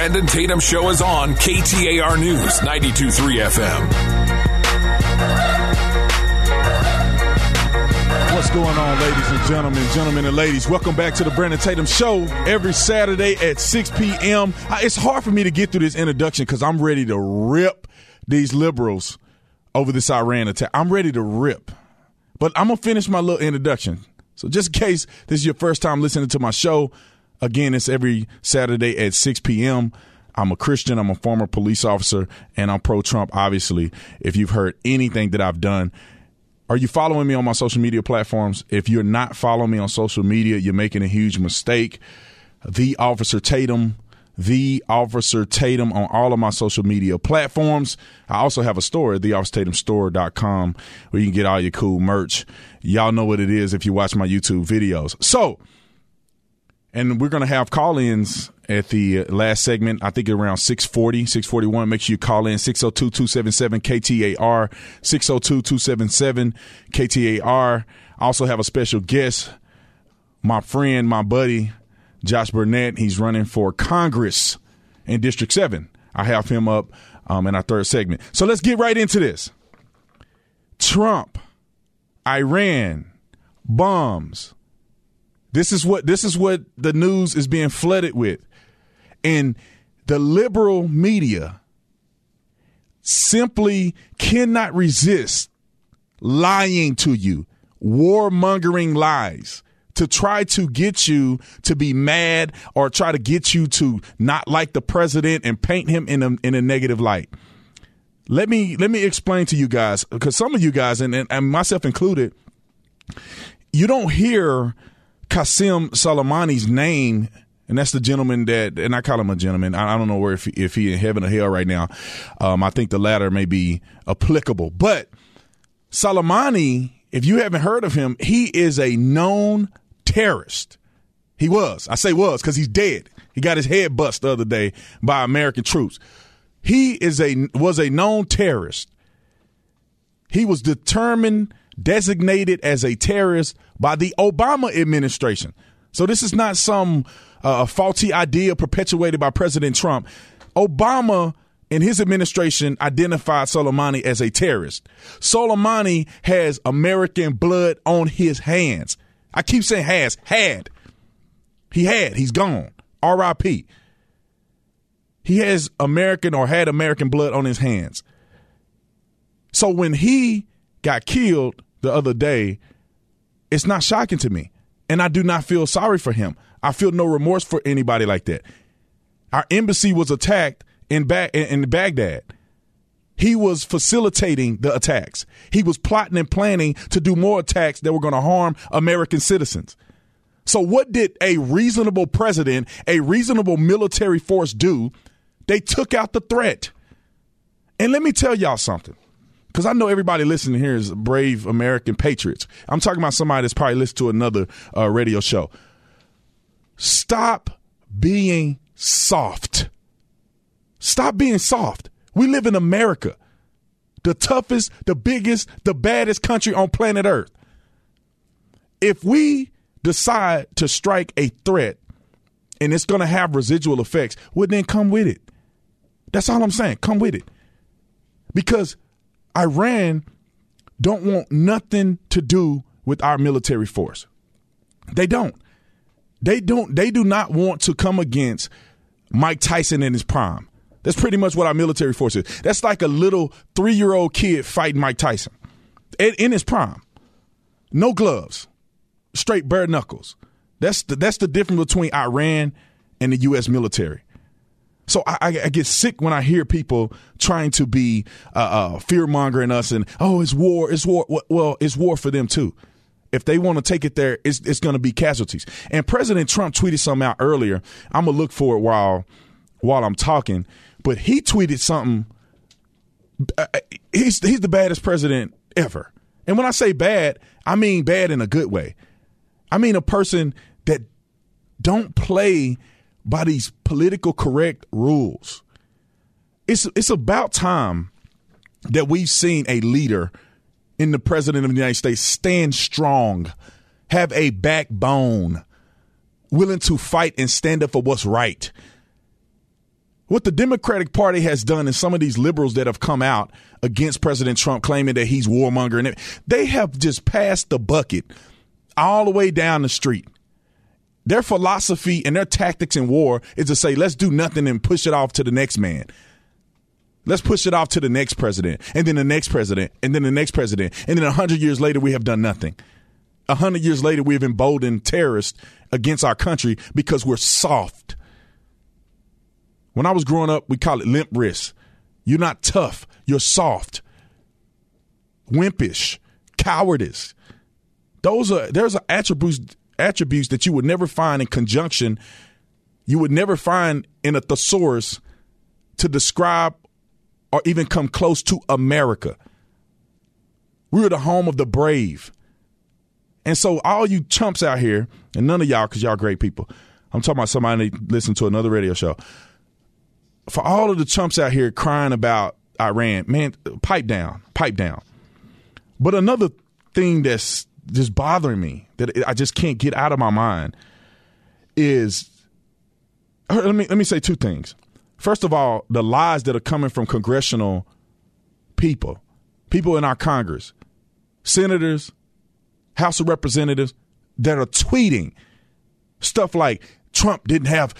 Brandon Tatum Show is on KTAR News 92.3 FM. What's going on, ladies and gentlemen, gentlemen and ladies? Welcome back to the Brandon Tatum Show every Saturday at 6 p.m. Uh, it's hard for me to get through this introduction because I'm ready to rip these liberals over this Iran attack. I'm ready to rip. But I'm going to finish my little introduction. So, just in case this is your first time listening to my show, again, it's every Saturday at 6 p.m. I'm a Christian, I'm a former police officer, and I'm pro Trump, obviously. If you've heard anything that I've done, are you following me on my social media platforms? If you're not following me on social media, you're making a huge mistake. The Officer Tatum the Officer Tatum on all of my social media platforms. I also have a store at theofficertatumstore.com where you can get all your cool merch. Y'all know what it is if you watch my YouTube videos. So, and we're going to have call-ins at the last segment, I think around 640, 641. Make sure you call in 602-277-KTAR, 602-277-KTAR. I also have a special guest, my friend, my buddy, Josh Barnett. He's running for Congress in District 7. I have him up um, in our third segment. So let's get right into this. Trump, Iran, bombs. This is what this is what the news is being flooded with. And the liberal media simply cannot resist lying to you, warmongering lies to try to get you to be mad or try to get you to not like the president and paint him in a in a negative light. Let me let me explain to you guys because some of you guys and, and, and myself included, you don't hear Qasem Soleimani's name and that's the gentleman that, and I call him a gentleman. I, I don't know where if, if he in heaven or hell right now. Um, I think the latter may be applicable. But Soleimani, if you haven't heard of him, he is a known terrorist. He was. I say was because he's dead. He got his head bust the other day by American troops. He is a was a known terrorist. He was determined, designated as a terrorist by the Obama administration. So this is not some uh, faulty idea perpetuated by President Trump. Obama and his administration identified Soleimani as a terrorist. Soleimani has American blood on his hands. I keep saying has, had. He had, he's gone. RIP. He has American or had American blood on his hands. So when he got killed the other day, it's not shocking to me. And I do not feel sorry for him. I feel no remorse for anybody like that. Our embassy was attacked in, ba- in Baghdad. He was facilitating the attacks. He was plotting and planning to do more attacks that were going to harm American citizens. So, what did a reasonable president, a reasonable military force do? They took out the threat. And let me tell y'all something, because I know everybody listening here is brave American patriots. I'm talking about somebody that's probably listened to another uh, radio show. Stop being soft. Stop being soft. We live in America, the toughest, the biggest, the baddest country on planet Earth. If we decide to strike a threat and it's going to have residual effects, well, then come with it. That's all I'm saying. Come with it. Because Iran don't want nothing to do with our military force. They don't. They don't. They do not want to come against Mike Tyson in his prime. That's pretty much what our military force is. That's like a little three year old kid fighting Mike Tyson in, in his prime. No gloves, straight bare knuckles. That's the, that's the difference between Iran and the U.S. military. So I, I, get sick when I hear people trying to be uh, uh, fear mongering us and oh, it's war, it's war. Well, it's war for them too. If they want to take it there, it's, it's going to be casualties. And President Trump tweeted something out earlier. I'm gonna look for it while while I'm talking. But he tweeted something. Uh, he's he's the baddest president ever. And when I say bad, I mean bad in a good way. I mean a person that don't play by these political correct rules. It's it's about time that we've seen a leader in the president of the United States stand strong, have a backbone, willing to fight and stand up for what's right What the Democratic Party has done and some of these liberals that have come out against President Trump claiming that he's warmongering, they have just passed the bucket all the way down the street. Their philosophy and their tactics in war is to say, let's do nothing and push it off to the next man. Let's push it off to the next president, and then the next president, and then the next president, and then a hundred years later, we have done nothing. A hundred years later, we have emboldened terrorists against our country because we're soft. When I was growing up, we call it limp wrist. You're not tough. You're soft, wimpish, cowardice. Those are there's attributes attributes that you would never find in conjunction. You would never find in a thesaurus to describe or even come close to America. We were the home of the brave. And so all you chumps out here, and none of y'all, because y'all great people. I'm talking about somebody listen to another radio show. For all of the chumps out here crying about Iran, man, pipe down, pipe down. But another thing that's just bothering me that I just can't get out of my mind is let me let me say two things. First of all, the lies that are coming from congressional people, people in our Congress, senators, House of Representatives that are tweeting stuff like Trump didn't have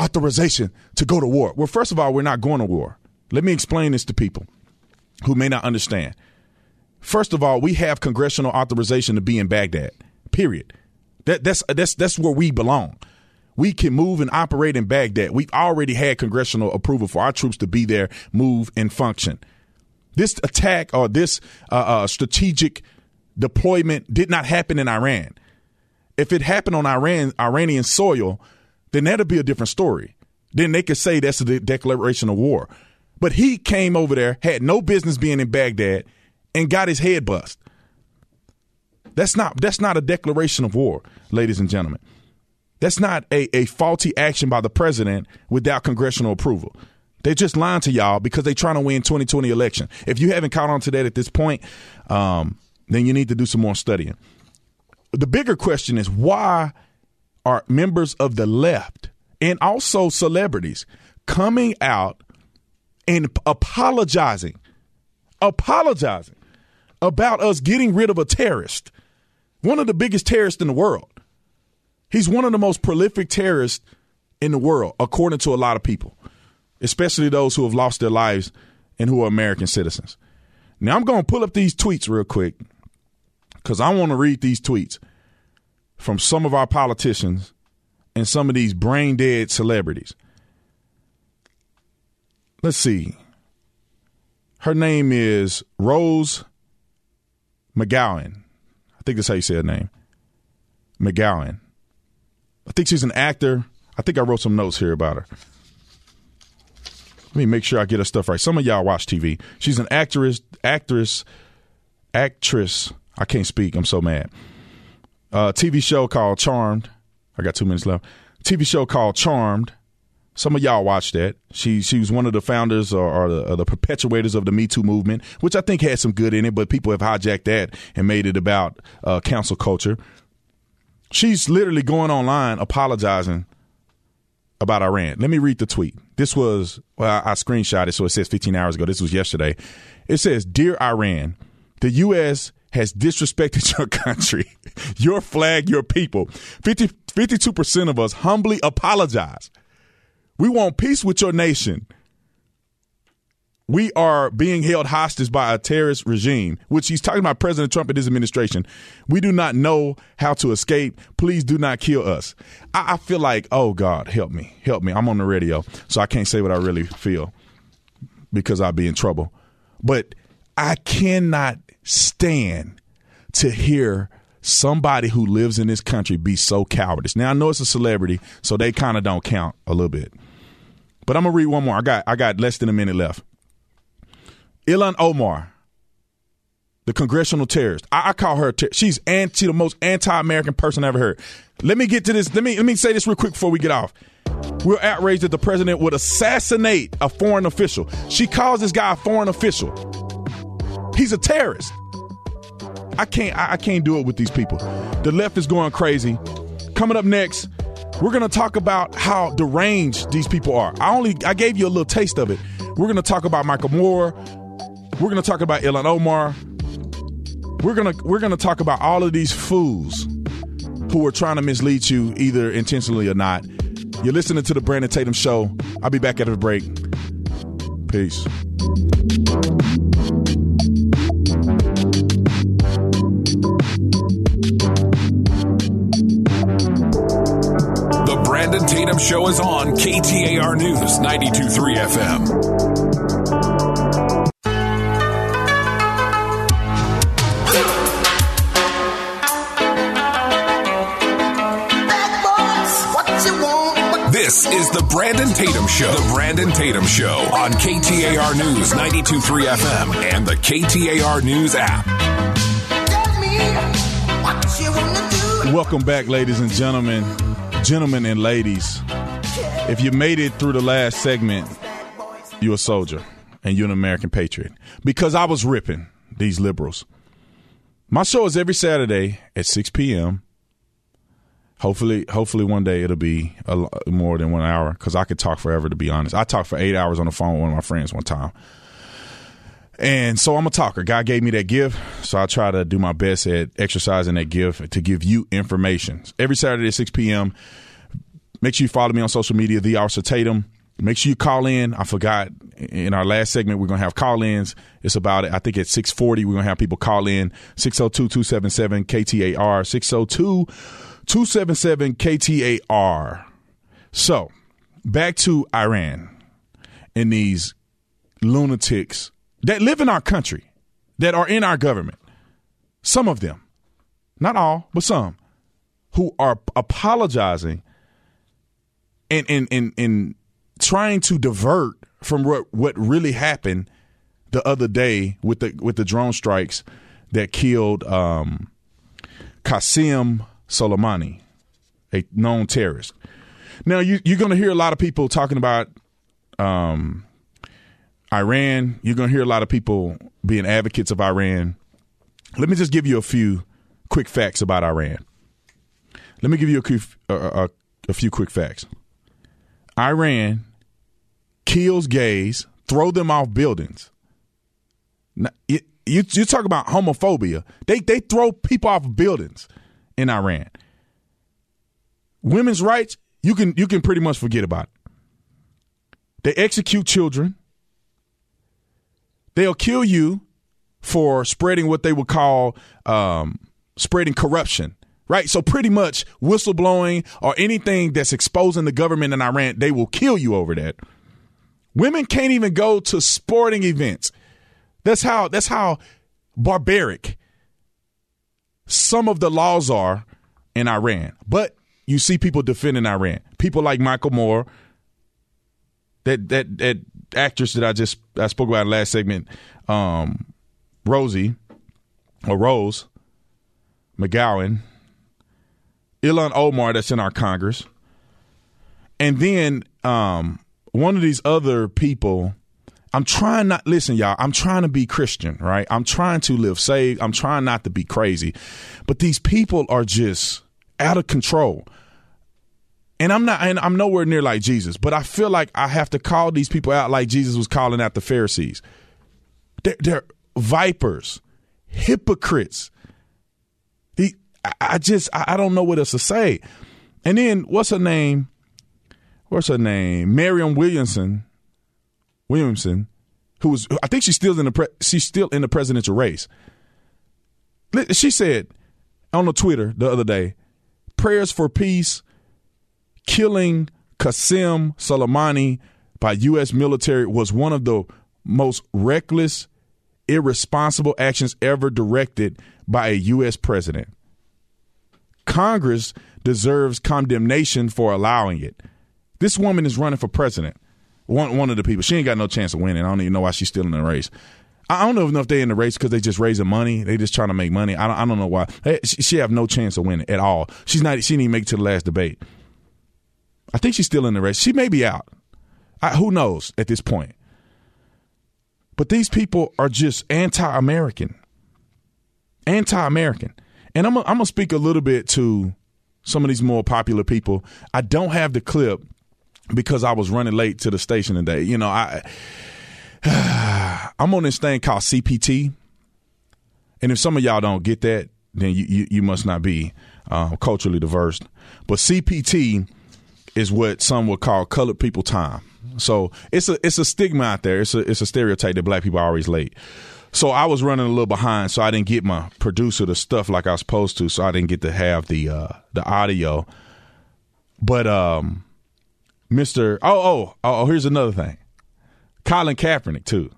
authorization to go to war. Well, first of all, we're not going to war. Let me explain this to people who may not understand. First of all, we have congressional authorization to be in Baghdad. Period. That, that's that's that's where we belong we can move and operate in Baghdad. We've already had congressional approval for our troops to be there, move, and function. This attack or this uh, uh, strategic deployment did not happen in Iran. If it happened on Iran Iranian soil, then that'd be a different story. Then they could say that's a declaration of war. But he came over there, had no business being in Baghdad, and got his head bust. That's not that's not a declaration of war, ladies and gentlemen. That's not a, a faulty action by the president without congressional approval. They're just lying to y'all because they're trying to win 2020 election. If you haven't caught on to that at this point, um, then you need to do some more studying. The bigger question is why are members of the left and also celebrities coming out and apologizing, apologizing about us getting rid of a terrorist, one of the biggest terrorists in the world. He's one of the most prolific terrorists in the world, according to a lot of people, especially those who have lost their lives and who are American citizens. Now, I'm going to pull up these tweets real quick because I want to read these tweets from some of our politicians and some of these brain dead celebrities. Let's see. Her name is Rose McGowan. I think that's how you say her name. McGowan. I think she's an actor. I think I wrote some notes here about her. Let me make sure I get her stuff right. Some of y'all watch TV. She's an actress, actress, actress. I can't speak. I'm so mad. Uh, TV show called Charmed. I got two minutes left. TV show called Charmed. Some of y'all watched that. She she was one of the founders or, or the, or the perpetuators of the Me Too movement, which I think had some good in it, but people have hijacked that and made it about uh, council culture. She's literally going online apologizing about Iran. Let me read the tweet. This was, well, I, screenshot it so it says 15 hours ago. This was yesterday. It says, Dear Iran, the U.S. has disrespected your country, your flag, your people. 50, 52% of us humbly apologize. We want peace with your nation we are being held hostage by a terrorist regime, which he's talking about President Trump and his administration. We do not know how to escape. Please do not kill us. I, I, feel like, oh God, help me, help me. I'm on the radio, so I can't say what I really feel because I'll be in trouble. But I cannot stand to hear somebody who lives in this country be so cowardice. Now I know it's a celebrity, so they kind of don't count a little bit. But I'm gonna read one more. I got I got less than a minute left. Ilhan Omar, the congressional terrorist. I, I call her. Ter- she's anti the most anti-American person I ever heard. Let me get to this. Let me let me say this real quick before we get off. We're outraged that the president would assassinate a foreign official. She calls this guy a foreign official. He's a terrorist. I can't I, I can't do it with these people. The left is going crazy. Coming up next, We're going to talk about how deranged these people are. I only I gave you a little taste of it. We're going to talk about Michael Moore. We're going to talk about Ilhan Omar. We're going to we're going to talk about all of these fools who are trying to mislead you either intentionally or not. You're listening to the Brandon Tatum show. I'll be back after the break. Peace. Brandon Tatum Show is on KTAR News 923 FM. This is the Brandon Tatum Show. The Brandon Tatum Show on KTAR News 923 FM and the KTAR News app. Welcome back, ladies and gentlemen, gentlemen and ladies. If you made it through the last segment, you're a soldier and you're an American patriot. Because I was ripping these liberals. My show is every Saturday at 6 p.m. Hopefully, hopefully one day it'll be a more than one hour because I could talk forever. To be honest, I talked for eight hours on the phone with one of my friends one time, and so I'm a talker. God gave me that gift, so I try to do my best at exercising that gift to give you information every Saturday at 6 p.m. Make sure you follow me on social media, The Officer Tatum. Make sure you call in. I forgot in our last segment we're gonna have call ins. It's about. I think at 640 we're gonna have people call in 602-277 KTAR 602 277 KTAR. So back to Iran and these lunatics that live in our country, that are in our government. Some of them, not all, but some, who are apologizing and and and, and trying to divert from what, what really happened the other day with the with the drone strikes that killed um, Qasem Soleimani, a known terrorist. Now you, you're going to hear a lot of people talking about um, Iran. You're going to hear a lot of people being advocates of Iran. Let me just give you a few quick facts about Iran. Let me give you a, few- a, a, a few quick facts. Iran kills gays, throw them off buildings. Now, you, you you talk about homophobia. They they throw people off buildings in Iran. Women's rights, you can you can pretty much forget about it. They execute children. They'll kill you for spreading what they would call um, spreading corruption, right? So pretty much whistleblowing or anything that's exposing the government in Iran, they will kill you over that. Women can't even go to sporting events. That's how that's how barbaric some of the laws are in Iran. But you see people defending Iran. People like Michael Moore, that that that actress that I just I spoke about in the last segment, um, Rosie or Rose McGowan, Ilhan Omar that's in our Congress, and then um, one of these other people. I'm trying not listen, y'all. I'm trying to be Christian, right? I'm trying to live saved. I'm trying not to be crazy, but these people are just out of control. And I'm not, and I'm nowhere near like Jesus, but I feel like I have to call these people out like Jesus was calling out the Pharisees. They're, they're vipers, hypocrites. The I, just I, don't know what else to say. And then what's her name? What's her name? Marianne Williamson. Williamson, who was I think she's still in the pre, she's still in the presidential race. She said on the Twitter the other day, prayers for peace, killing Qasem Soleimani by U.S. military was one of the most reckless, irresponsible actions ever directed by a U.S. president. Congress deserves condemnation for allowing it. This woman is running for president. One one of the people. She ain't got no chance of winning. I don't even know why she's still in the race. I don't know if they're in the race because they just raising money. They just trying to make money. I don't, I don't know why. Hey, she, she have no chance of winning at all. She's not. She didn't even make it to the last debate. I think she's still in the race. She may be out. I, who knows at this point? But these people are just anti-American, anti-American, and I'm gonna- I'm gonna speak a little bit to some of these more popular people. I don't have the clip because I was running late to the station today. You know, I I'm on this thing called CPT, and if some of y'all don't get that, then you you, you must not be um, culturally diverse. But CPT is what some would call colored people time. So it's a it's a stigma out there. It's a it's a stereotype that black people are always late. So I was running a little behind, so I didn't get my producer the stuff like I was supposed to. So I didn't get to have the uh, the audio. But um, Mister, oh, oh oh oh, here's another thing. Colin Kaepernick too.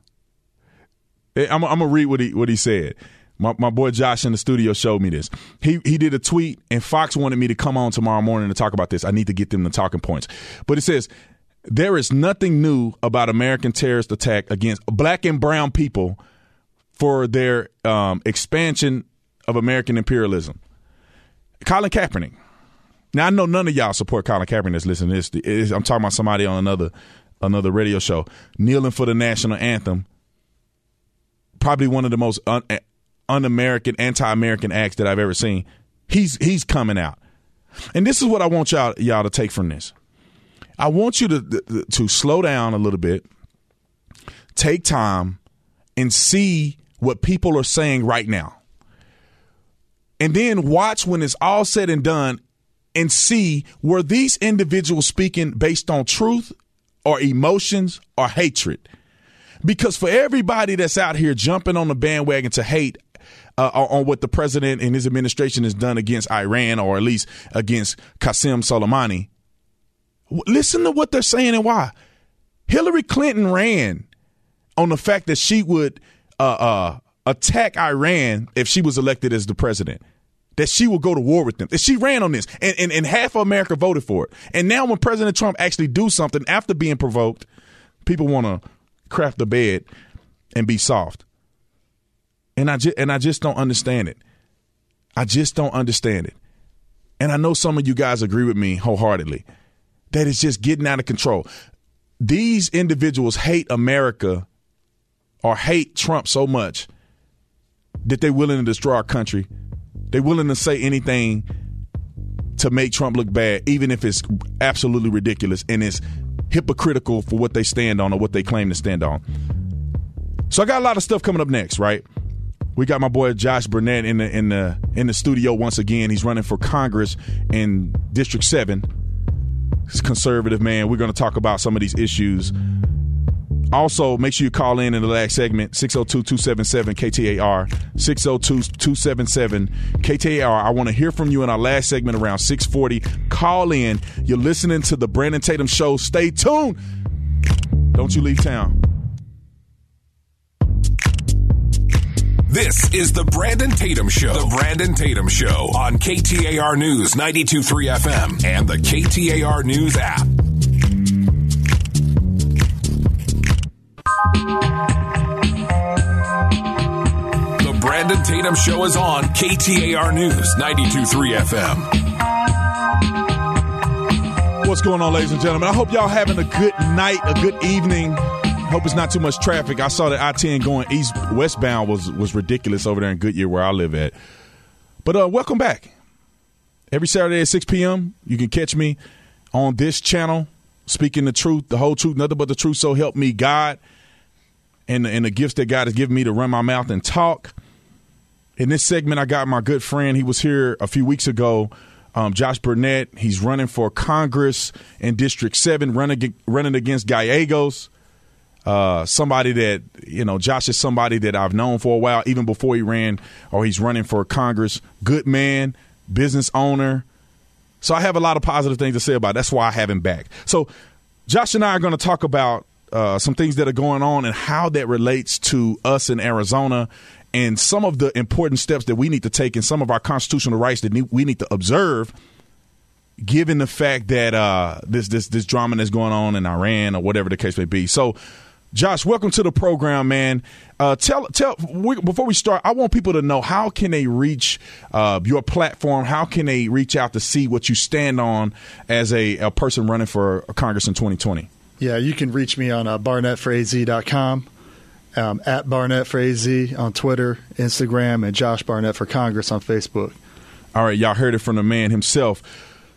I'm, I'm gonna read what he what he said. My, my boy Josh in the studio showed me this. He he did a tweet, and Fox wanted me to come on tomorrow morning to talk about this. I need to get them the talking points. But it says there is nothing new about American terrorist attack against black and brown people for their um, expansion of American imperialism. Colin Kaepernick. Now I know none of y'all support Colin Kaepernick that's listening this. I'm talking about somebody on another another radio show kneeling for the national anthem. Probably one of the most un- un-American, anti-American acts that I've ever seen. He's he's coming out, and this is what I want y'all y'all to take from this. I want you to to slow down a little bit, take time, and see what people are saying right now, and then watch when it's all said and done, and see were these individuals speaking based on truth or emotions or hatred. Because for everybody that's out here jumping on the bandwagon to hate, uh, on what the president and his administration has done against Iran or at least against Qasem Soleimani. Listen to what they're saying and why. Hillary Clinton ran on the fact that she would uh, uh, attack Iran if she was elected as the president. That she would go to war with them. That she ran on this, and, and, and half of America voted for it. And now, when President Trump actually do something after being provoked, people want to craft the bed and be soft and I just and I just don't understand it. I just don't understand it. And I know some of you guys agree with me wholeheartedly that it's just getting out of control. These individuals hate America or hate Trump so much that they're willing to destroy our country. They're willing to say anything to make Trump look bad, even if it's absolutely ridiculous and it's hypocritical for what they stand on or what they claim to stand on. So I got a lot of stuff coming up next, right? We got my boy Josh Barnett in the in the in the studio once again. He's running for Congress in District Seven. He's a conservative man. We're going to talk about some of these issues. Also, make sure you call in in the last segment 602 277 KTAR 602 277 KTAR. I want to hear from you in our last segment around 640. Call in. You're listening to the Brandon Tatum Show. Stay tuned. Don't you leave town. This is the Brandon Tatum Show. The Brandon Tatum Show on KTAR News 923 FM and the KTAR News app. The Brandon Tatum Show is on KTAR News 923 FM. What's going on, ladies and gentlemen? I hope y'all having a good night, a good evening Hope it's not too much traffic. I saw that I ten going east westbound was was ridiculous over there in Goodyear where I live at. But uh, welcome back. Every Saturday at six p.m. you can catch me on this channel speaking the truth, the whole truth, nothing but the truth. So help me God, and and the gifts that God has given me to run my mouth and talk. In this segment, I got my good friend. He was here a few weeks ago. Um, Josh Barnett. He's running for Congress in District Seven, running running against Gallegos. Uh, somebody that you know, Josh is somebody that I've known for a while, even before he ran or he's running for Congress. Good man, business owner. So I have a lot of positive things to say about. It. That's why I have him back. So Josh and I are going to talk about uh, some things that are going on and how that relates to us in Arizona and some of the important steps that we need to take and some of our constitutional rights that we need to observe given the fact that uh, this this this drama that's going on in Iran or whatever the case may be. So Josh, welcome to the program, man. Uh, tell tell we, before we start, I want people to know how can they reach uh, your platform? How can they reach out to see what you stand on as a, a person running for Congress in 2020? Yeah, you can reach me on uh, barnettforaz.com, um, at Barnett on Twitter, Instagram, and Josh Barnett for Congress on Facebook. All right, y'all heard it from the man himself.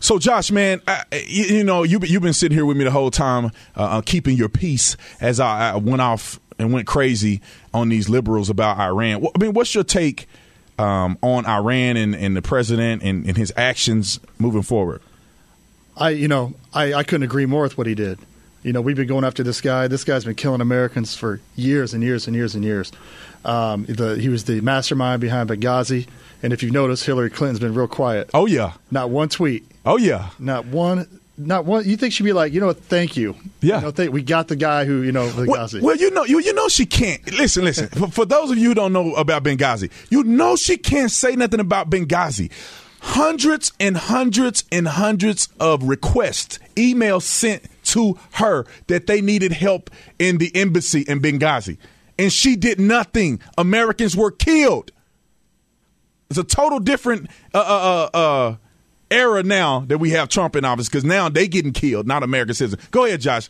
So, Josh, man, I, you, know you you've been sitting here with me the whole time, uh, uh, keeping your peace as I, I, went off and went crazy on these liberals about Iran. I mean, what's your take um, on Iran and, and, the president and, and, his actions moving forward? I, you know, I, I couldn't agree more with what he did. You know, we've been going after this guy. This guy's been killing Americans for years and years and years and years. Um, the, he was the mastermind behind Benghazi. And if you've noticed, Hillary Clinton's been real quiet. Oh yeah, not one tweet. Oh yeah, not one. Not one. You think she'd be like, you know what? Thank you. Yeah. You know, th- we got the guy who you know Benghazi. Well, well you know, you you know she can't. Listen, listen. for, for those of you who don't know about Benghazi, you know she can't say nothing about Benghazi hundreds and hundreds and hundreds of requests, emails sent to her that they needed help in the embassy in Benghazi. And she did nothing. Americans were killed. It's a total different uh, uh, uh, uh, era now that we have Trump in office because now they getting killed, not American citizens. Go ahead, Josh.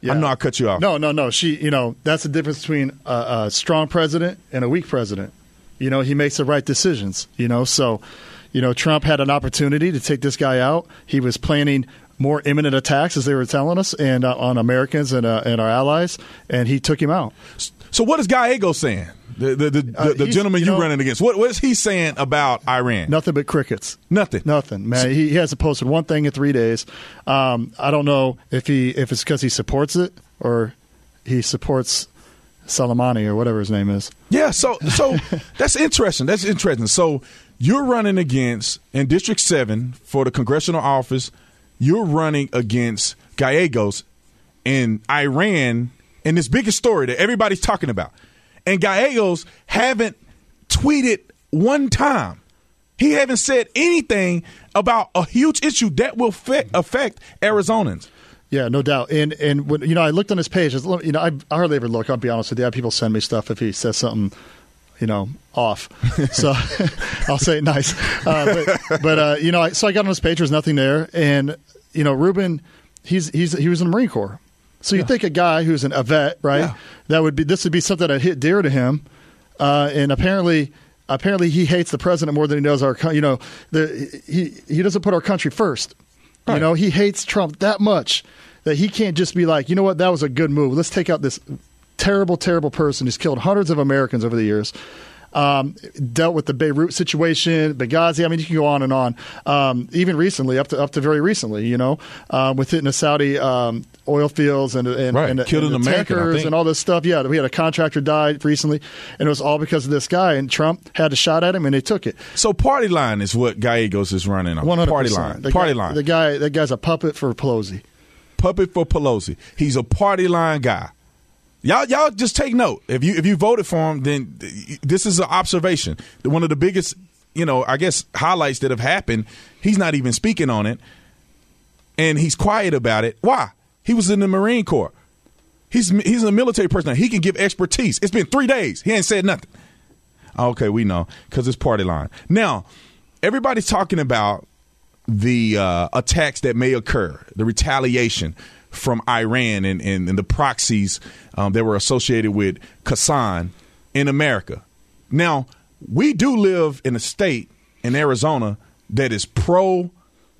Yeah. I know I cut you off. No, no, no. She, you know, that's the difference between a, a strong president and a weak president. You know, he makes the right decisions. You know, so you know, Trump had an opportunity to take this guy out. He was planning more imminent attacks, as they were telling us, and uh, on Americans and, uh, and our allies, and he took him out. So, what is Gallego saying? The the, the, uh, the gentleman you, know, running against. What, what is he saying about Iran? Nothing but crickets. Nothing. Nothing, man. He, he hasn't posted one thing in three days. Um, I don't know if he if it's because he supports it or he supports Soleimani or whatever his name is. Yeah. So so that's interesting. That's interesting. So you're running against in District Seven for the congressional office. You're running against Gallegos in Iran in this biggest story that everybody's talking about. And Gallegos haven't tweeted one time. He haven't said anything about a huge issue that will affect, affect Arizonans. Yeah, no doubt. And and when, you know, I looked on his page. You know, I, I hardly ever look. I'll be honest with you. I have People send me stuff if he says something you know, off. So I'll say it nice. Uh, but, but uh, you know, so I got on his page. There's nothing there, and you know, Ruben, he's he's he was in the Marine Corps. So you yeah. think a guy who's an a vet, right? Yeah. That would be this would be something that hit dear to him, uh, and apparently. Apparently, he hates the president more than he does our. You know, the, he he doesn't put our country first. Right. You know, he hates Trump that much that he can't just be like, you know what, that was a good move. Let's take out this terrible, terrible person who's killed hundreds of Americans over the years. Um, dealt with the Beirut situation, Benghazi. I mean, you can go on and on. Um, even recently, up to up to very recently, you know, um, with hitting the Saudi um, oil fields and and, right. and, and an the American, tankers and all this stuff. Yeah, we had a contractor die recently, and it was all because of this guy. And Trump had a shot at him, and they took it. So party line is what Gallegos is running on. 100%. Party line. The party guy, line. The guy. That guy's a puppet for Pelosi. Puppet for Pelosi. He's a party line guy. Y'all, y'all just take note. If you if you voted for him, then this is an observation. One of the biggest, you know, I guess highlights that have happened. He's not even speaking on it, and he's quiet about it. Why? He was in the Marine Corps. He's he's a military person. He can give expertise. It's been three days. He ain't said nothing. Okay, we know because it's party line. Now, everybody's talking about the uh, attacks that may occur, the retaliation from Iran and, and, and the proxies um, that were associated with Qasem in America. Now, we do live in a state in Arizona that is pro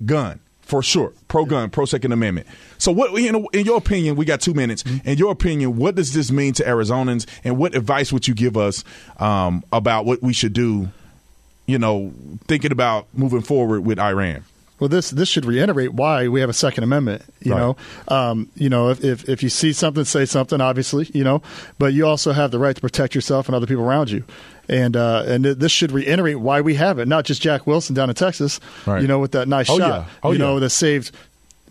gun for sure, pro gun, pro Second Amendment. So, what in, in your opinion, we got two minutes. Mm-hmm. In your opinion, what does this mean to Arizonans, and what advice would you give us um, about what we should do? You know, thinking about moving forward with Iran. Well, this this should reiterate why we have a Second Amendment. You right. know, um, you know, if, if, if you see something, say something. Obviously, you know, but you also have the right to protect yourself and other people around you. And uh, and this should reiterate why we have it. Not just Jack Wilson down in Texas, right. you know, with that nice oh, shot, yeah. oh, you yeah. know, that saved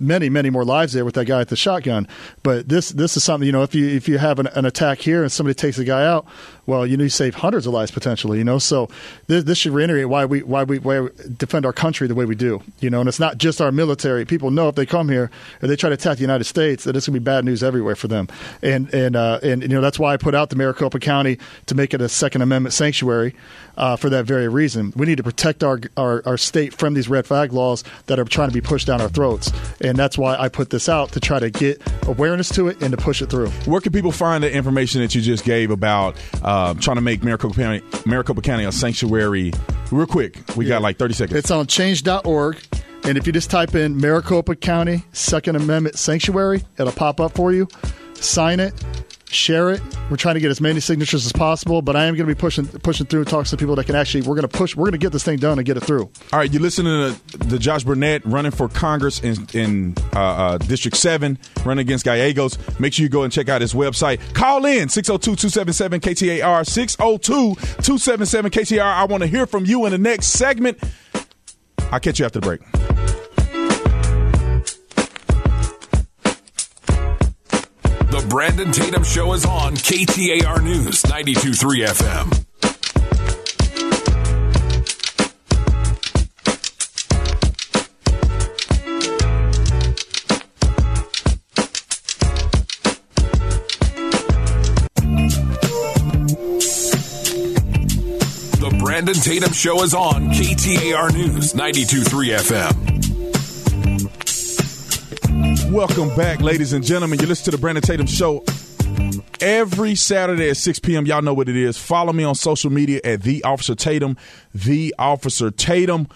many many more lives there with that guy at the shotgun. But this this is something you know if you if you have an, an attack here and somebody takes a guy out, well you know you save hundreds of lives potentially. You know, so this, this should reiterate why we why we why we defend our country the way we do. You know, and it's not just our military. People know if they come here and they try to attack the United States that it's going to be bad news everywhere for them. And and uh, and you know that's why I put out the Maricopa County to make it a Second Amendment sanctuary uh, for that very reason. We need to protect our, our our state from these red flag laws that are trying to be pushed down our throats and that's why I put this out to try to get awareness to it and to push it through. Where can people find the information that you just gave about uh, Uh, trying to make Maricopa County, Maricopa County a sanctuary Real quick, we got like 30 seconds. It's on change.org. And if you just type in Maricopa County Second Amendment Sanctuary, it'll pop up for you. Sign it, share it. We're trying to get as many signatures as possible, but I am going to be pushing pushing through, talks to people that can actually. We're going to push. We're going to get this thing done and get it through. All right, you're listening to the Josh Barnett running for Congress in in uh, uh, District Seven, running against Gallegos. Make sure you go and check out his website. Call in 602-277 KTAR 602-277 KTAR. I want to hear from you in the next segment. I'll catch you after the break. Brandon Tatum Show is on KTAR News 92.3 FM. The Brandon Tatum Show is on KTAR News 92.3 FM. Welcome back, ladies and gentlemen. You listen to the Brandon Tatum Show every Saturday at 6 p.m. Y'all know what it is. Follow me on social media at the Officer Tatum. The Officer Tatum.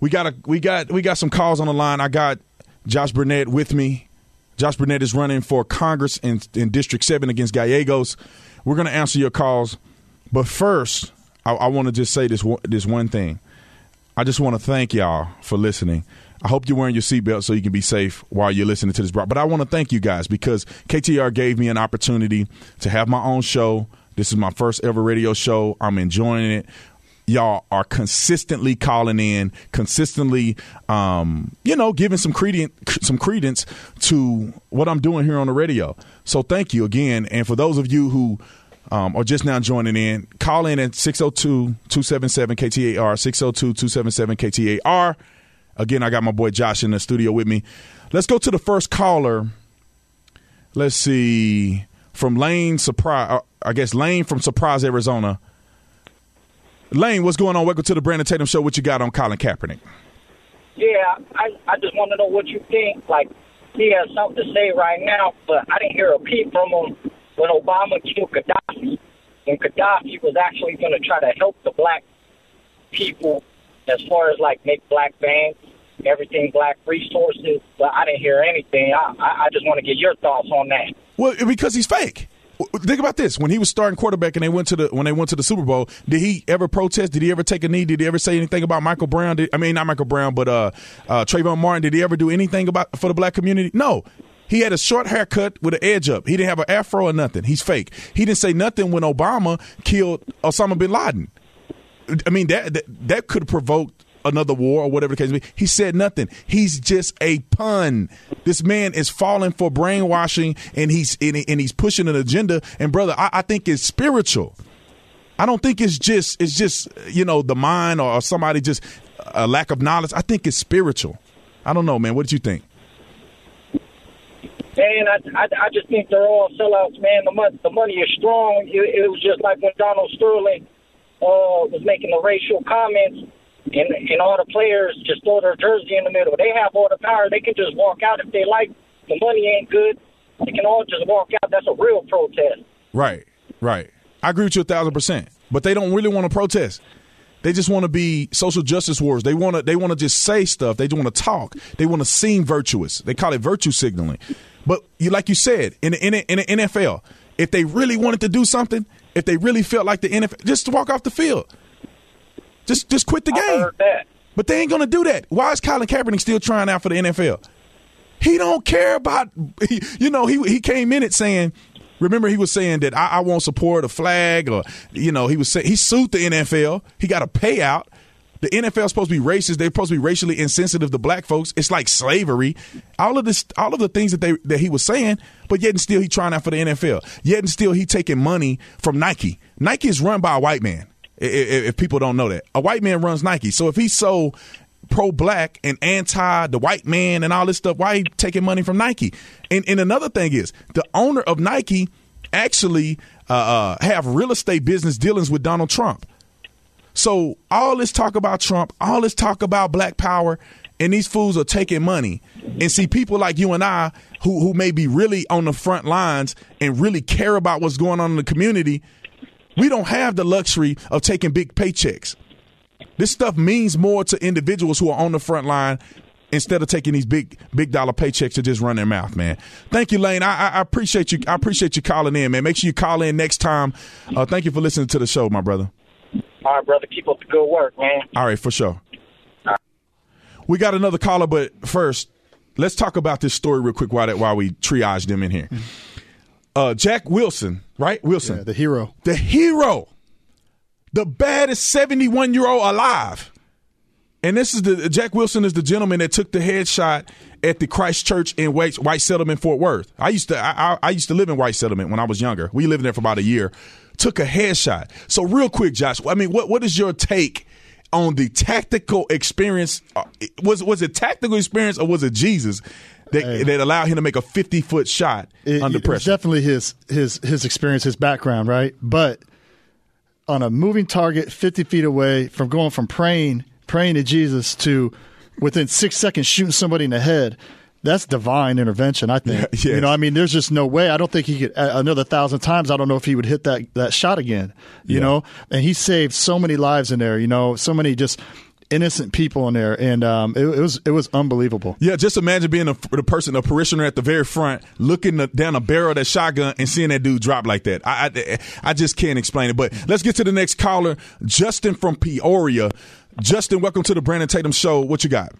We got a we got we got some calls on the line. I got Josh Barnett with me. Josh Barnett is running for Congress in, in District Seven against Gallegos. We're going to answer your calls, but first, I, I want to just say this this one thing. I just want to thank y'all for listening. I hope you're wearing your seatbelt so you can be safe while you're listening to this. broad- But I want to thank you guys because KTR gave me an opportunity to have my own show. This is my first ever radio show. I'm enjoying it. Y'all are consistently calling in, consistently, um, you know, giving some credence, some credence to what I'm doing here on the radio. So thank you again. And for those of you who um, just now joining in, call in at 602 277 KTAR, 602 277 KTAR. Again, I got my boy Josh in the studio with me. Let's go to the first caller. Let's see. From Lane Surprise, uh, I guess Lane from Surprise, Arizona. Lane, what's going on? Welcome to the Brandon Tatum Show. What you got on Colin Kaepernick? Yeah, I I just want to know what you think. Like he has something to say right now, but I didn't hear a peep from him when Obama killed Gaddafi. When Gaddafi was actually going to try to help the black people as far as like make black banks, everything black resources. But I didn't hear anything. I I, I just want to get your thoughts on that. Well, because he's fake. Think about this: when he was starting quarterback and they went to the when they went to the Super Bowl, did he ever protest? Did he ever take a knee? Did he ever say anything about Michael Brown? Did, I mean, not Michael Brown, but uh, uh, Trayvon Martin. Did he ever do anything about for the black community? No. He had a short haircut with an edge up. He didn't have an afro or nothing. He's fake. He didn't say nothing when Obama killed Osama bin Laden. I mean that that, that could have provoked another war or whatever the case may be. He said nothing. He's just a pun. This man is falling for brainwashing and he's and, and he's pushing an agenda. And brother, I, I think it's spiritual. I don't think it's just it's just you know the mind or, or somebody just a lack of knowledge. I think it's spiritual. I don't know, man. What did you think? Man, I, I, I just think they're all sellouts, man. The money, the money is strong. It, it was just like when Donald Sterling uh, was making the racial comments, and, and all the players just throw their jersey in the middle. They have all the power. They can just walk out if they like. The money ain't good. They can all just walk out. That's a real protest. Right, right. I agree with you a thousand percent. But they don't really want to protest. They just want to be social justice warriors. They want to. They want to just say stuff. They want to talk. They want to seem virtuous. They call it virtue signaling. But you, like you said, in the, in, the, in the NFL, if they really wanted to do something, if they really felt like the NFL, just walk off the field. Just just quit the game. But they ain't gonna do that. Why is Colin Kaepernick still trying out for the NFL? He don't care about. You know, he he came in it saying. Remember, he was saying that I, I won't support a flag, or you know, he was saying he sued the NFL. He got a payout. The NFL is supposed to be racist. They're supposed to be racially insensitive to black folks. It's like slavery. All of this, all of the things that they that he was saying, but yet and still he trying out for the NFL. Yet and still he taking money from Nike. Nike is run by a white man. i- i- If people don't know that, a white man runs Nike. So if he's so pro-black and anti the white man and all this stuff, why he taking money from Nike? And and another thing is the owner of Nike actually uh, uh, have real estate business dealings with Donald Trump. So all this talk about Trump, all this talk about black power, and these fools are taking money. And see people like you and I who who may be really on the front lines and really care about what's going on in the community, we don't have the luxury of taking big paychecks. This stuff means more to individuals who are on the front line instead of taking these big big dollar paychecks to just run their mouth, man. Thank you, Lane. I, I appreciate you. I appreciate you calling in, man. Make sure you call in next time. Uh, thank you for listening to the show, my brother. All right, brother. Keep up the good work, man. All right, for sure. We got another caller, but first, let's talk about this story real quick while that while we triage them in here. Uh, Jack Wilson, right? Wilson, Yeah, the hero. the hero, the baddest seventy-one year old alive. And this is the Jack Wilson is the gentleman that took the headshot at the Christ Church in White, White Settlement, Fort Worth. I used to I, I, I used to live in White Settlement when I was younger. We lived there for about a year. Took a headshot. So real quick, Josh. I mean, what what is your take on the tactical experience? Uh, Was was it tactical experience or was it Jesus that that allowed him to make a fifty foot shot It- under pressure? definitely his his his experience, his background, right? But on a moving target, fifty feet away from going from praying praying to Jesus to within six seconds shooting somebody in the head. That's divine intervention, I think. Yeah, yes. You know, I mean, there's just no way. I don't think he could another thousand times. I don't know if he would hit that that shot again. You Yeah. know, and he saved so many lives in there. You know, so many just innocent people in there, and um, it, it was it was unbelievable. Yeah, just imagine being a, the person, a parishioner at the very front, looking the, down a barrel of that shotgun and seeing that dude drop like that. I, I, I just can't explain it. But let's get to the next caller, Justin from Peoria. Justin, welcome to the Brandon Tatum Show. What you got?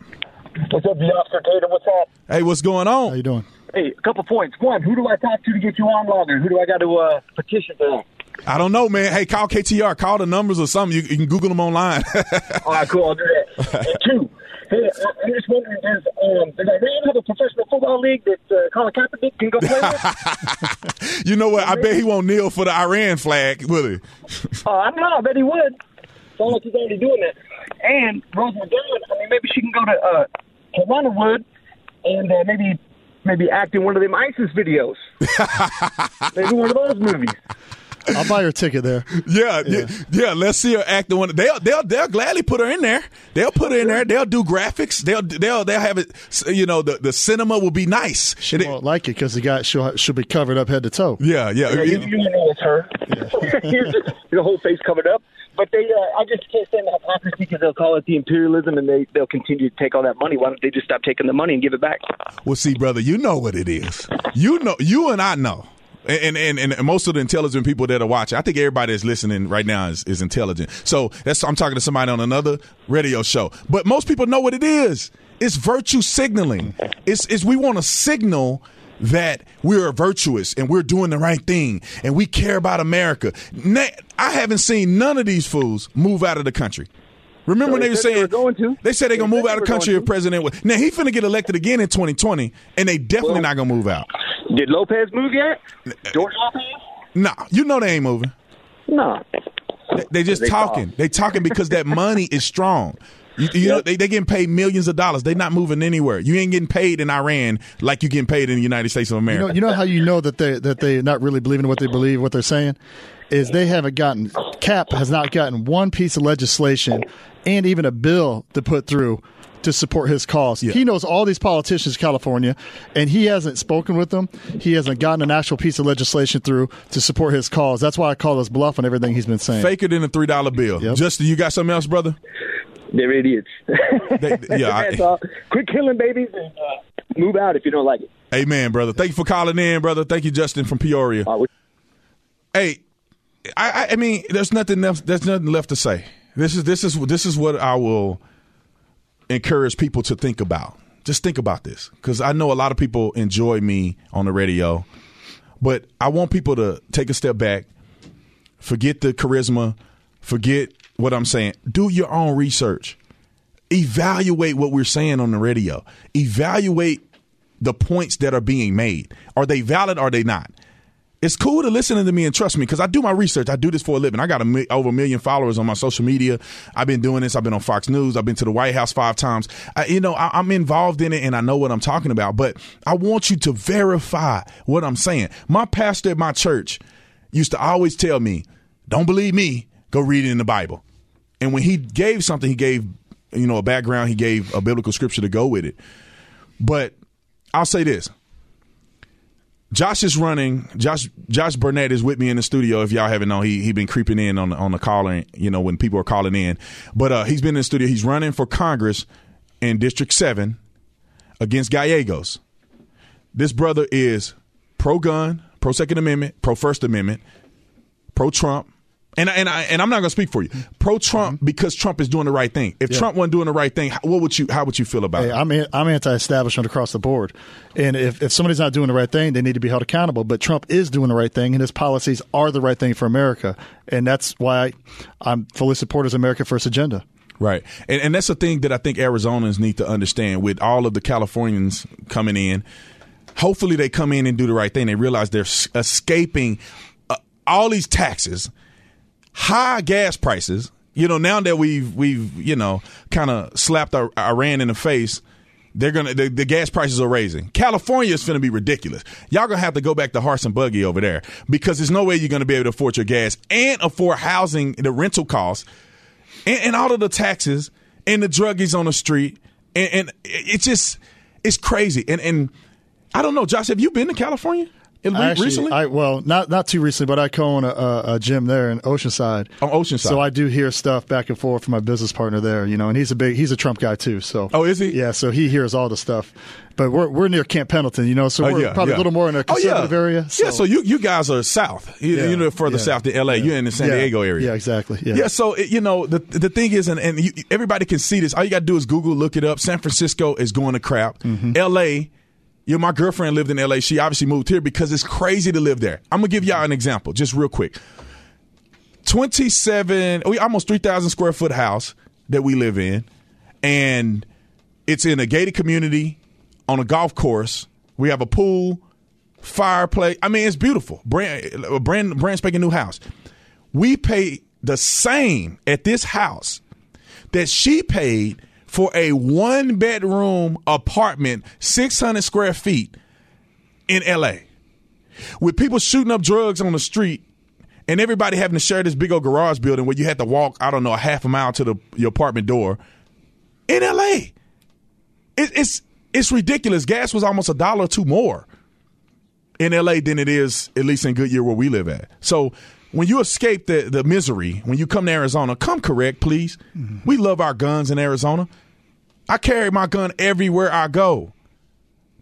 What's up, Officer Tatum? What's up? Hey, what's going on? How you doing? Hey, a couple points. One, who do I talk to to get you on longer? Who do I got to uh, petition for? I don't know, man. Hey, call KTAR. Call the numbers or something. You, you can Google them online. All right, cool. I'll do that. and two, hey, I- I'm just wondering, does um, does Iran have a professional football league that uh, Colin Kaepernick can go play with? you know what? I bet he won't kneel for the Iran flag, will he? uh, I don't know. I bet he would. Sounds like he's already doing that. And Rose McGowan, I mean, maybe she can go to uh, Toronto Wood and uh, maybe maybe act in one of them ISIS videos. maybe one of those movies. I'll buy your ticket there. Yeah, yeah, yeah. Let's see her act the one. They'll they'll they'll gladly put her in there. They'll put her in there. They'll do graphics. They'll they'll they'll have it. You know, the the cinema will be nice. She and won't like it because the guy she'll she'll be covered up head to toe. yeah, yeah. Yeah, you, you know it's her. The whole face covered up. But they, uh, I just can't stand the hypocrisy because they'll call it the imperialism and they they'll continue to take all that money. Why don't they just stop taking the money and give it back? Well, see, brother, you know what it is. You know, you and I know. And, and and most of the intelligent people that are watching, I think everybody that's listening right now is, is intelligent. So that's I'm talking to somebody on another radio show. But most people know what it is. It's virtue signaling. It's, it's we want to signal that we're virtuous and we're doing the right thing and we care about America. I haven't seen none of these fools move out of the country. Remember when they they were said they saying were going to. They said they're They gonna move they out of the country if president was. Now he finna get elected again in 2020, and they definitely Well- not gonna move out. Did Lopez move yet? George Lopez? Nah, you know they ain't moving. No. They, they just talking. talk. They talking because that money is strong. You, you know they they getting paid millions of dollars. They not moving anywhere. You ain't getting paid in Iran like you getting paid in the United States of You America. know, you know how you know that they that they not really believing in what they believe, what they're saying, is they haven't gotten Cap has not gotten one piece of legislation and even a bill to put through to support his cause. Yeah. He knows all these politicians in California, and he hasn't spoken with them. He hasn't gotten an actual piece of legislation through to support his cause. That's why I call this bluff on everything he's been saying. Faker than a three dollar bill. Yep. Justin, you got something else, brother? They're idiots. They- yeah, I- Quit killing babies and uh, move out if you don't like it. Amen, brother. Thank you for calling in, brother. Thank you, Justin from Peoria. Uh, we- hey, I, I, I mean, there's nothing else. There's nothing left to say. This is this is this is what I will encourage people to think about. Just think about this, because I know a lot of people enjoy me on the radio, but I want people to take a step back, forget the charisma, forget what I'm saying. Do your own research. Evaluate what we're saying on the radio. Evaluate the points that are being made. Are they valid? Are they not? It's cool to listen to me and trust me because I do my research. I do this for a living. I got a, over a million followers on my social media. I've been doing this. I've been on Fox News. I've been to the White House five times. I, you know, I, I'm involved in it and I know what I'm talking about. But I want you to verify what I'm saying. My pastor at my church used to always tell me, "Don't believe me. Go read it in the Bible." And when he gave something, he gave you know a background. He gave a biblical scripture to go with it. But I'll say this. Josh is running. Josh Josh Barnett is with me in the studio. If y'all haven't known, he he been creeping in on the, on the caller. You know when people are calling in, but uh, he's been in the studio. He's running for Congress in District Seven against Gallegos. This brother is pro gun, pro Second Amendment, pro First Amendment, pro Trump. And and I and I'm not going to speak for you. Pro Trump mm-hmm. because Trump is doing the right thing. If yeah. Trump wasn't doing the right thing, what would you how would you feel about hey, it? I'm I'm anti-establishment across the board. And if if somebody's not doing the right thing, they need to be held accountable. But Trump is doing the right thing, and his policies are the right thing for America. And that's why I, am fully support of America First agenda. Right. And, and that's the thing that I think Arizonans need to understand with all of the Californians coming in. Hopefully, they come in and do the right thing. They realize they're escaping uh, all these taxes, high gas prices. You know, now that we've we've you know kind of slapped Iran in the face, they're gonna the, the, gas prices are raising. California is gonna be ridiculous. Y'all gonna have to go back to horse and buggy over there because there's no way you're gonna be able to afford your gas and afford housing, the rental costs and, and all of the taxes and the druggies on the street, and, and it's just it's crazy. And and I don't know, Josh, have you been to California? Actually, recently? I, well, not not too recently, but I co-own a, a, gym there in Oceanside. On Oceanside, so I do hear stuff back and forth from my business partner there. You know, and he's a big he's a Trump guy too. So oh, is he? Yeah, so he hears all the stuff. But we're we're near Camp Pendleton, you know, so oh, we're yeah, probably yeah. a little more in a conservative oh, yeah. area. So. Yeah, so you you guys are south, you, you know, further south than L.A. You're in the San Diego area. Yeah, exactly. Yeah, yeah so you know the the thing is, and, and you, everybody can see this. All you got to do is Google, look it up. San Francisco is going to crap. Mm-hmm. L.A you know, my girlfriend lived in LA. She obviously moved here because it's crazy to live there. I'm gonna give y'all an example, just real quick. 27, we almost 3,000 square foot house that we live in, and it's in a gated community on a golf course. We have a pool, fireplace. I mean, it's beautiful. Brand, brand, brand spanking new house. We pay the same at this house that she paid for a one bedroom apartment, 600 square feet in LA with people shooting up drugs on the street and everybody having to share this big old garage building where you had to walk, I don't know, a half a mile to the your apartment door in LA. It, it's it's ridiculous. Gas was almost a dollar or two more in LA than it is at least in Goodyear where we live at. So when you escape the, the misery, when you come to Arizona, come correct, please. Mm-hmm. We love our guns in Arizona. I carry my gun everywhere I go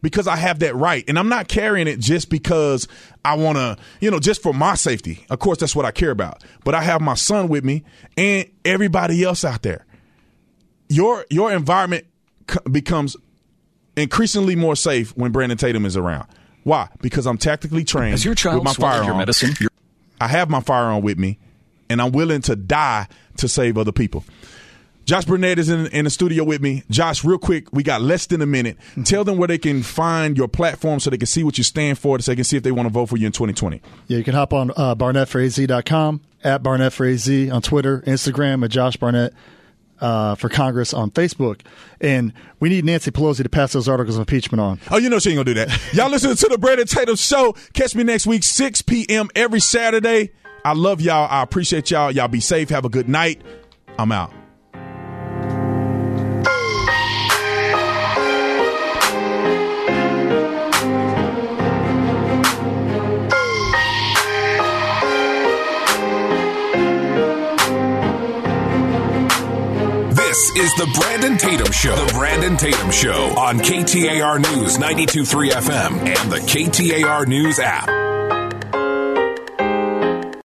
because I have that right. And I'm not carrying it just because I want to, you know, just for my safety. Of course, that's what I care about. But I have my son with me and everybody else out there. Your your environment becomes increasingly more safe when Brandon Tatum is around. Why? Because I'm tactically trained As your child with my firearm. Your medicine? I have my firearm with me, and I'm willing to die to save other people. Josh Barnett is in, in the studio with me. Josh, real quick, we got less than a minute. Mm-hmm. Tell them where they can find your platform so they can see what you stand for, so they can see if they want to vote for you in 2020. Yeah, you can hop on uh, barnettforaz.com, at Barnett for AZ on Twitter, Instagram, at Josh Barnett uh, for Congress on Facebook. And we need Nancy Pelosi to pass those articles of impeachment on. Oh, you know she ain't going to do that. Y'all listen to the Brandon Tatum Show. Catch me next week, 6 p.m. every Saturday. I love y'all. I appreciate y'all. Y'all be safe. Have a good night. I'm out. Is the Brandon Tatum Show. The Brandon Tatum Show on KTAR News 923 FM and the KTAR News app.